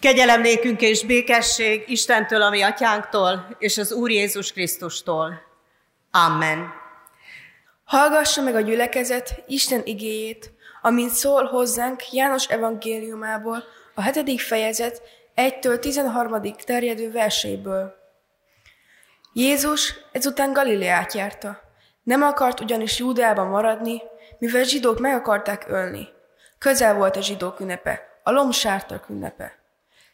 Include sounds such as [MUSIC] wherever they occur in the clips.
Kegyelem nékünk és békesség Istentől, ami atyánktól, és az Úr Jézus Krisztustól. Amen. Hallgassa meg a gyülekezet Isten igéjét, amint szól hozzánk János evangéliumából, a hetedik fejezet 1-től 13. terjedő verséből. Jézus ezután Galileát járta. Nem akart ugyanis Júdeában maradni, mivel zsidók meg akarták ölni. Közel volt a zsidók ünnepe, a lomsártak ünnepe.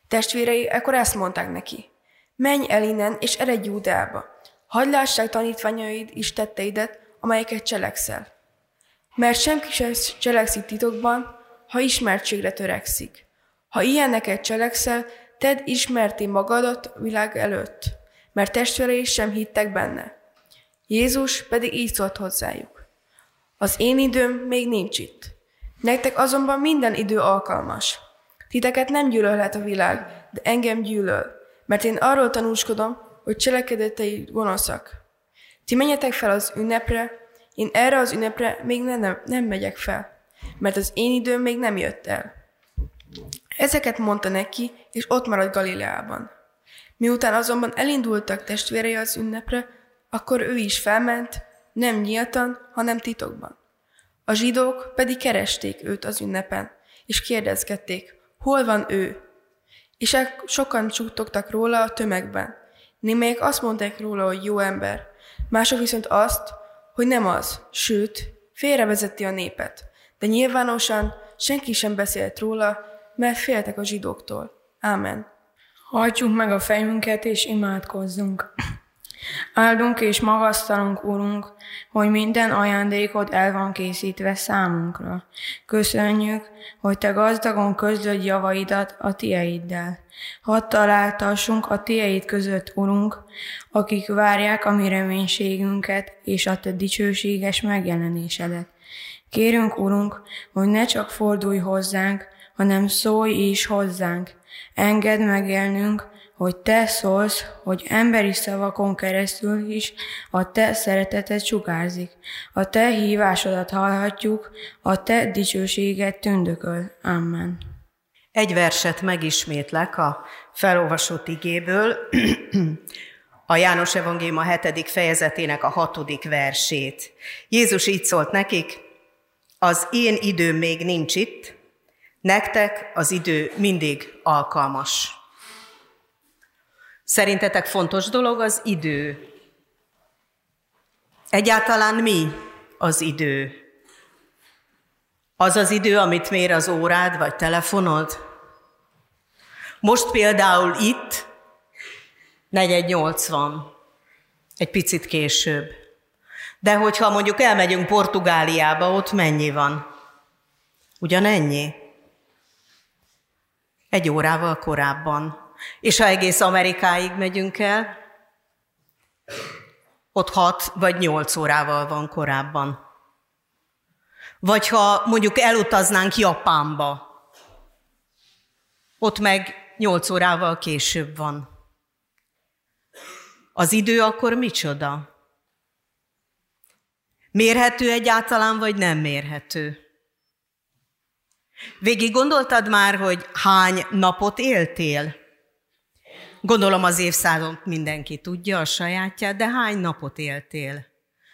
Testvérei ekkor ezt mondták neki. Menj el innen, és eredj Júdeába. Hadd lássák tanítványaid is tetteidet, amelyeket cselekszel. Mert senki sem cselekszik titokban, ha ismertségre törekszik. Ha ilyeneket cselekszel, tedd ismerté magadat világ előtt, mert testvérei sem hittek benne. Jézus pedig így szólt hozzájuk. Az én időm még nincs itt. Nektek azonban minden idő alkalmas. Titeket nem gyűlölhet a világ, de engem gyűlöl, mert én arról tanúskodom, hogy cselekedetei gonoszak. Ti menjetek fel az ünnepre, én erre az ünnepre még nem, nem megyek fel, mert az én időm még nem jött el. Ezeket mondta neki, és ott maradt Galileában. Miután azonban elindultak testvérei az ünnepre, akkor ő is felment, nem nyíltan, hanem titokban. A zsidók pedig keresték őt az ünnepen, és kérdezgették, hol van ő? És sokan csuttogtak róla a tömegben. Némelyek azt mondták róla, hogy jó ember, mások viszont azt, hogy nem az, sőt, félrevezeti a népet. De nyilvánosan senki sem beszélt róla, mert féltek a zsidóktól. Ámen. Hajtsuk meg a fejünket és imádkozzunk. Áldunk és magasztalunk, Urunk, hogy minden ajándékod el van készítve számunkra. Köszönjük, hogy Te gazdagon közlöd javaidat a Tieiddel. Hadd találtassunk a Tieid között, Urunk, akik várják a mi reménységünket és a Te dicsőséges megjelenésedet. Kérünk, Urunk, hogy ne csak fordulj hozzánk, hanem szólj is hozzánk. Engedd megélnünk, hogy te szólsz, hogy emberi szavakon keresztül is a te szereteted sugárzik. A te hívásodat hallhatjuk, a te dicsőséget tündököl. Amen. Egy verset megismétlek a felolvasott igéből, [CLEARS THROAT] a János Evangélium a hetedik fejezetének a hatodik versét. Jézus így szólt nekik, az én időm még nincs itt, nektek az idő mindig alkalmas. Szerintetek fontos dolog az idő? Egyáltalán mi az idő? Az az idő, amit mér az órád vagy telefonod? Most például itt 480, egy picit később. De hogyha mondjuk elmegyünk Portugáliába, ott mennyi van? Ugyanennyi? Egy órával korábban. És ha egész Amerikáig megyünk el, ott hat vagy nyolc órával van korábban. Vagy ha mondjuk elutaznánk Japánba, ott meg nyolc órával később van. Az idő akkor micsoda? Mérhető egyáltalán, vagy nem mérhető? Végig gondoltad már, hogy hány napot éltél? Gondolom az évszázadot mindenki tudja a sajátját, de hány napot éltél?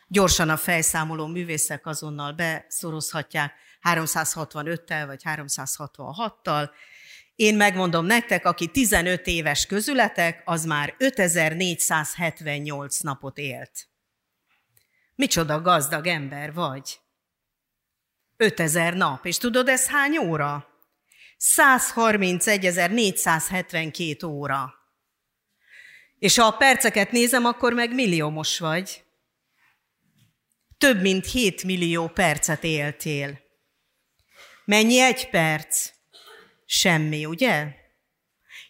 Gyorsan a fejszámoló művészek azonnal beszorozhatják 365-tel vagy 366-tal. Én megmondom nektek, aki 15 éves közületek, az már 5478 napot élt. Micsoda gazdag ember vagy. 5000 nap. És tudod, ez hány óra? 131.472 óra. És ha a perceket nézem, akkor meg milliómos vagy. Több mint 7 millió percet éltél. Mennyi egy perc? Semmi, ugye?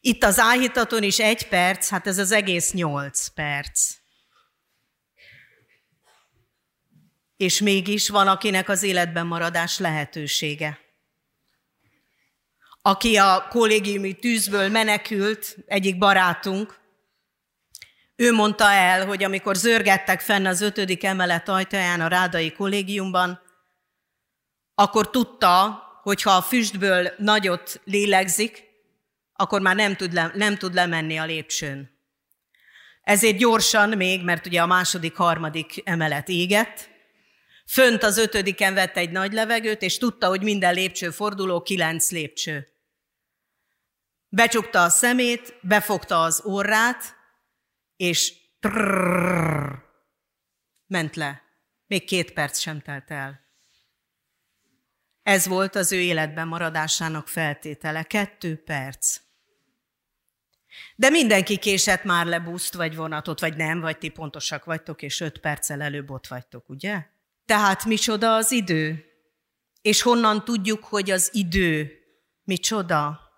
Itt az áhítaton is egy perc, hát ez az egész nyolc perc. És mégis van, akinek az életben maradás lehetősége. Aki a kollégiumi tűzből menekült, egyik barátunk, ő mondta el, hogy amikor zörgettek fenn az ötödik emelet ajtaján a rádai kollégiumban, akkor tudta, hogy ha a füstből nagyot lélegzik, akkor már nem tud, le, nem tud lemenni a lépcsőn. Ezért gyorsan még, mert ugye a második, harmadik emelet égett, fönt az ötödiken vett egy nagy levegőt, és tudta, hogy minden lépcső forduló kilenc lépcső. Becsukta a szemét, befogta az orrát, és trrrr, ment le. Még két perc sem telt el. Ez volt az ő életben maradásának feltétele. Kettő perc. De mindenki késett már le buszt, vagy vonatot, vagy nem, vagy ti pontosak vagytok, és öt perccel előbb ott vagytok, ugye? Tehát micsoda az idő? És honnan tudjuk, hogy az idő micsoda?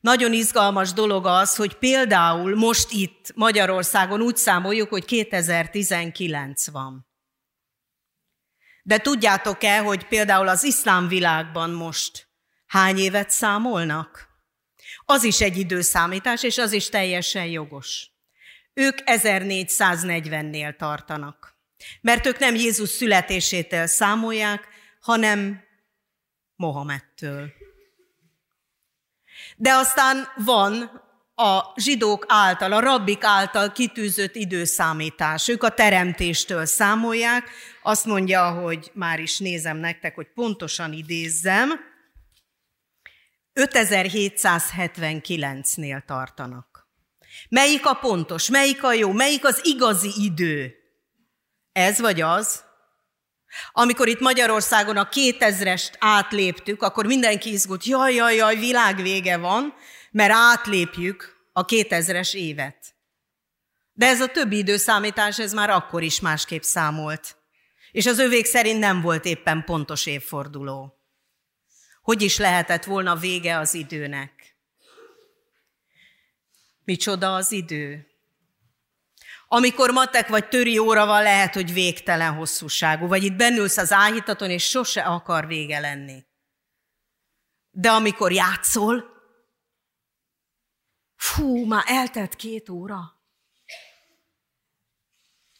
Nagyon izgalmas dolog az, hogy például most itt Magyarországon úgy számoljuk, hogy 2019 van. De tudjátok-e, hogy például az iszlám világban most hány évet számolnak? Az is egy időszámítás, és az is teljesen jogos. Ők 1440-nél tartanak. Mert ők nem Jézus születésétől számolják, hanem Mohamettől. De aztán van a zsidók által, a rabbik által kitűzött időszámítás. Ők a teremtéstől számolják. Azt mondja, hogy már is nézem nektek, hogy pontosan idézzem. 5779-nél tartanak. Melyik a pontos, melyik a jó, melyik az igazi idő? Ez vagy az? Amikor itt Magyarországon a 2000-est átléptük, akkor mindenki izgult, jaj, jaj, jaj, világ vége van, mert átlépjük a 2000-es évet. De ez a többi időszámítás, ez már akkor is másképp számolt. És az övék szerint nem volt éppen pontos évforduló. Hogy is lehetett volna vége az időnek? Micsoda az idő? Amikor matek vagy töri óra van, lehet, hogy végtelen hosszúságú, vagy itt bennülsz az áhítaton, és sose akar vége lenni. De amikor játszol, fú, már eltelt két óra.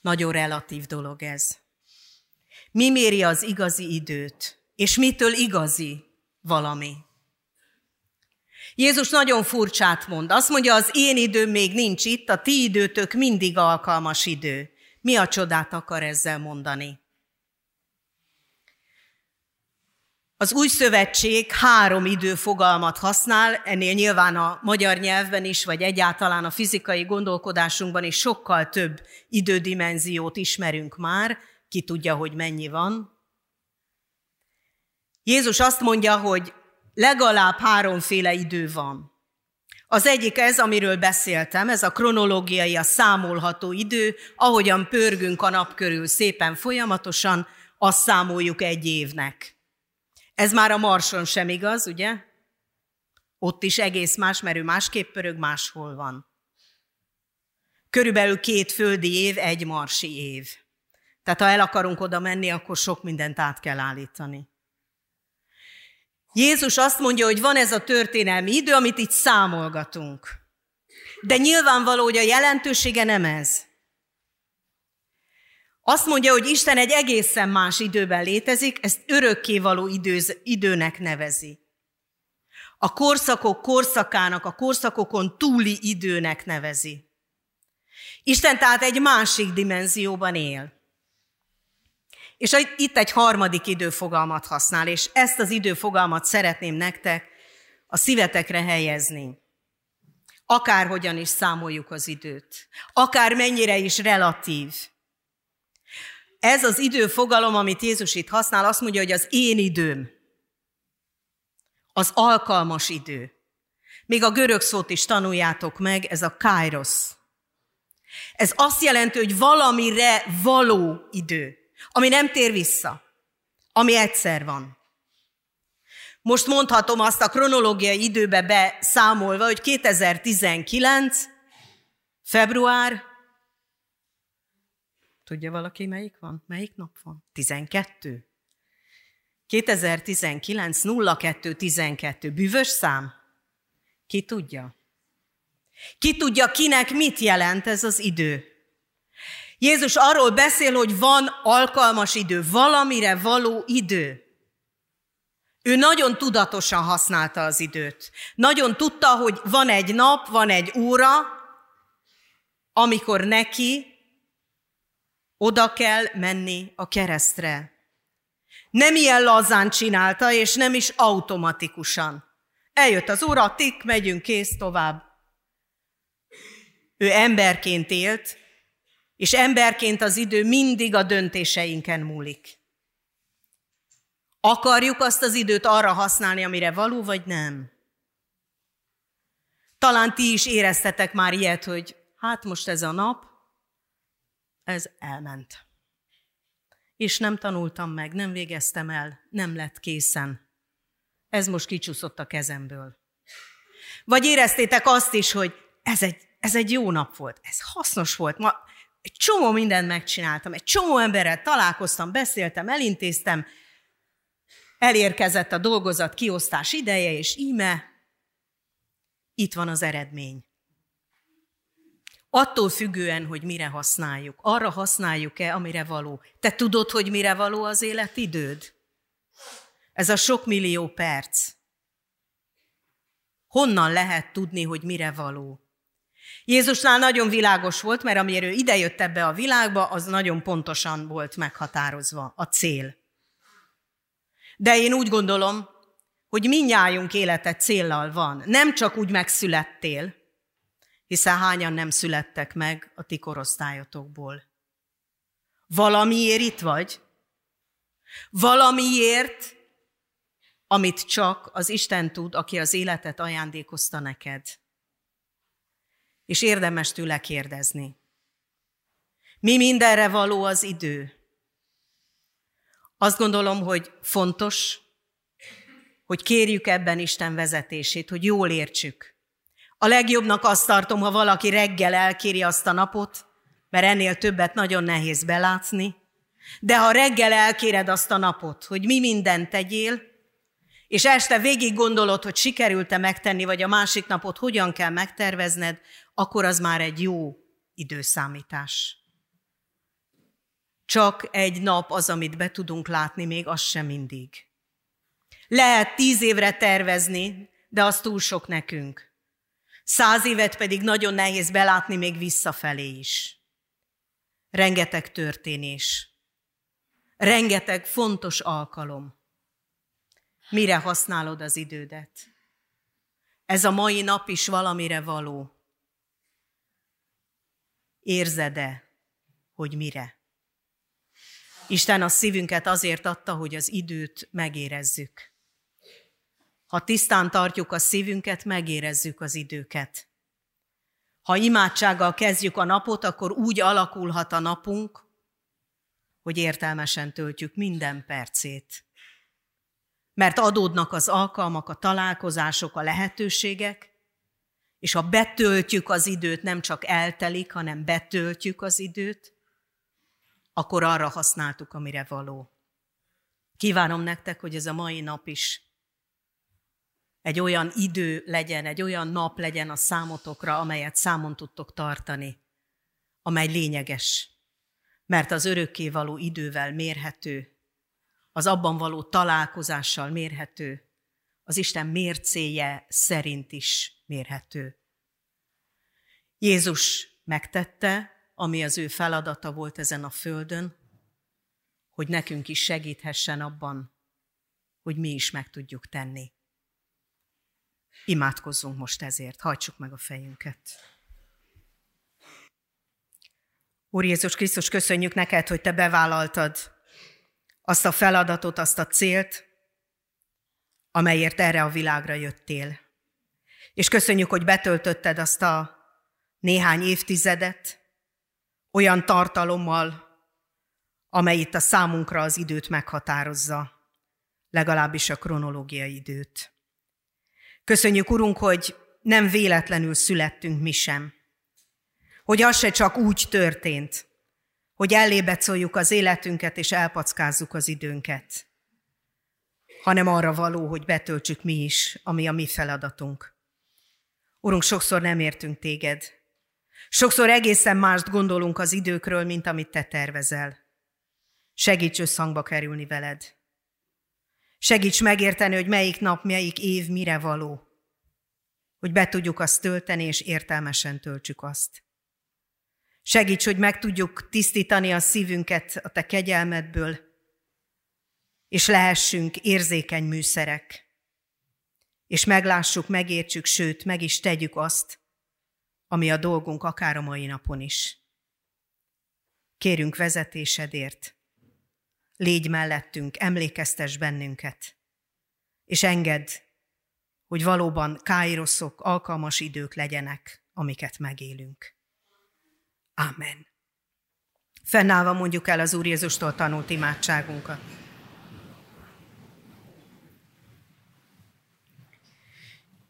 Nagyon relatív dolog ez. Mi méri az igazi időt? És mitől igazi valami? Jézus nagyon furcsát mond. Azt mondja, az én időm még nincs itt, a ti időtök mindig alkalmas idő. Mi a csodát akar ezzel mondani? Az új szövetség három időfogalmat használ, ennél nyilván a magyar nyelvben is, vagy egyáltalán a fizikai gondolkodásunkban is sokkal több idődimenziót ismerünk már, ki tudja, hogy mennyi van. Jézus azt mondja, hogy legalább háromféle idő van. Az egyik ez, amiről beszéltem, ez a kronológiai, a számolható idő, ahogyan pörgünk a nap körül szépen folyamatosan, azt számoljuk egy évnek. Ez már a Marson sem igaz, ugye? Ott is egész más, mert ő másképp pörög, máshol van. Körülbelül két földi év, egy marsi év. Tehát ha el akarunk oda menni, akkor sok mindent át kell állítani. Jézus azt mondja, hogy van ez a történelmi idő, amit itt számolgatunk. De nyilvánvaló, hogy a jelentősége nem ez. Azt mondja, hogy Isten egy egészen más időben létezik, ezt örökkévaló időz, időnek nevezi. A korszakok korszakának, a korszakokon túli időnek nevezi. Isten tehát egy másik dimenzióban él. És itt egy harmadik időfogalmat használ, és ezt az időfogalmat szeretném nektek a szívetekre helyezni. Akárhogyan is számoljuk az időt, akár mennyire is relatív. Ez az időfogalom, amit Jézus itt használ, azt mondja, hogy az én időm, az alkalmas idő. Még a görög szót is tanuljátok meg, ez a kairos. Ez azt jelenti, hogy valamire való idő ami nem tér vissza, ami egyszer van. Most mondhatom azt a kronológiai időbe beszámolva, hogy 2019. február, tudja valaki melyik van? Melyik nap van? 12. 2019 02 12. Bűvös szám? Ki tudja? Ki tudja, kinek mit jelent ez az idő? Jézus arról beszél, hogy van alkalmas idő, valamire való idő. Ő nagyon tudatosan használta az időt. Nagyon tudta, hogy van egy nap, van egy óra, amikor neki oda kell menni a keresztre. Nem ilyen lazán csinálta, és nem is automatikusan. Eljött az óra, tik, megyünk, kész, tovább. Ő emberként élt, és emberként az idő mindig a döntéseinken múlik. Akarjuk azt az időt arra használni, amire való, vagy nem? Talán ti is éreztetek már ilyet, hogy hát most ez a nap, ez elment. És nem tanultam meg, nem végeztem el, nem lett készen. Ez most kicsúszott a kezemből. Vagy éreztétek azt is, hogy ez egy, ez egy jó nap volt, ez hasznos volt. Ma egy csomó mindent megcsináltam, egy csomó emberrel találkoztam, beszéltem, elintéztem, elérkezett a dolgozat kiosztás ideje, és íme itt van az eredmény. Attól függően, hogy mire használjuk. Arra használjuk-e, amire való. Te tudod, hogy mire való az életidőd? Ez a sok millió perc. Honnan lehet tudni, hogy mire való? Jézusnál nagyon világos volt, mert amire ő idejött ebbe a világba, az nagyon pontosan volt meghatározva, a cél. De én úgy gondolom, hogy minnyájunk élete céllal van. Nem csak úgy megszülettél, hiszen hányan nem születtek meg a ti korosztályotokból. Valamiért itt vagy? Valamiért, amit csak az Isten tud, aki az életet ajándékozta neked. És érdemes tőle kérdezni. Mi mindenre való az idő? Azt gondolom, hogy fontos, hogy kérjük ebben Isten vezetését, hogy jól értsük. A legjobbnak azt tartom, ha valaki reggel elkéri azt a napot, mert ennél többet nagyon nehéz belátni, de ha reggel elkéred azt a napot, hogy mi mindent tegyél, és este végig gondolod, hogy sikerült-e megtenni, vagy a másik napot hogyan kell megtervezned, akkor az már egy jó időszámítás. Csak egy nap az, amit be tudunk látni, még az sem mindig. Lehet tíz évre tervezni, de az túl sok nekünk. Száz évet pedig nagyon nehéz belátni még visszafelé is. Rengeteg történés. Rengeteg fontos alkalom. Mire használod az idődet? Ez a mai nap is valamire való. Érzed-e, hogy mire? Isten a szívünket azért adta, hogy az időt megérezzük. Ha tisztán tartjuk a szívünket, megérezzük az időket. Ha imádsággal kezdjük a napot, akkor úgy alakulhat a napunk, hogy értelmesen töltjük minden percét. Mert adódnak az alkalmak, a találkozások, a lehetőségek, és ha betöltjük az időt, nem csak eltelik, hanem betöltjük az időt, akkor arra használtuk, amire való. Kívánom nektek, hogy ez a mai nap is egy olyan idő legyen, egy olyan nap legyen a számotokra, amelyet számon tudtok tartani, amely lényeges, mert az örökké való idővel mérhető, az abban való találkozással mérhető, az Isten mércéje szerint is mérhető. Jézus megtette, ami az ő feladata volt ezen a földön, hogy nekünk is segíthessen abban, hogy mi is meg tudjuk tenni. Imádkozzunk most ezért, hajtsuk meg a fejünket. Úr Jézus Krisztus, köszönjük neked, hogy te bevállaltad azt a feladatot, azt a célt, amelyért erre a világra jöttél. És köszönjük, hogy betöltötted azt a néhány évtizedet, olyan tartalommal, amely itt a számunkra az időt meghatározza, legalábbis a kronológiai időt. Köszönjük, Urunk, hogy nem véletlenül születtünk mi sem. Hogy az se csak úgy történt, hogy ellébecoljuk az életünket és elpackázzuk az időnket, hanem arra való, hogy betöltsük mi is, ami a mi feladatunk. Urunk, sokszor nem értünk téged, Sokszor egészen mást gondolunk az időkről, mint amit te tervezel. Segíts összhangba kerülni veled. Segíts megérteni, hogy melyik nap, melyik év mire való. Hogy be tudjuk azt tölteni, és értelmesen töltsük azt. Segíts, hogy meg tudjuk tisztítani a szívünket a te kegyelmedből, és lehessünk érzékeny műszerek, és meglássuk, megértsük, sőt, meg is tegyük azt, ami a dolgunk akár a mai napon is. Kérünk vezetésedért, légy mellettünk, emlékeztes bennünket, és engedd, hogy valóban káiroszok, alkalmas idők legyenek, amiket megélünk. Amen. Fennállva mondjuk el az Úr Jézustól tanult imádságunkat.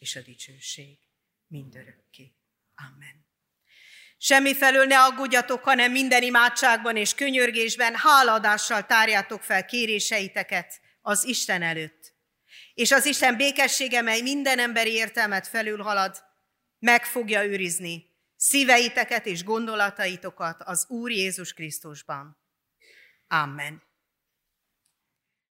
és a dicsőség mindörökké. Amen. Semmi felől ne aggódjatok, hanem minden imádságban és könyörgésben háladással tárjátok fel kéréseiteket az Isten előtt. És az Isten békessége, mely minden emberi értelmet felülhalad, meg fogja őrizni szíveiteket és gondolataitokat az Úr Jézus Krisztusban. Amen.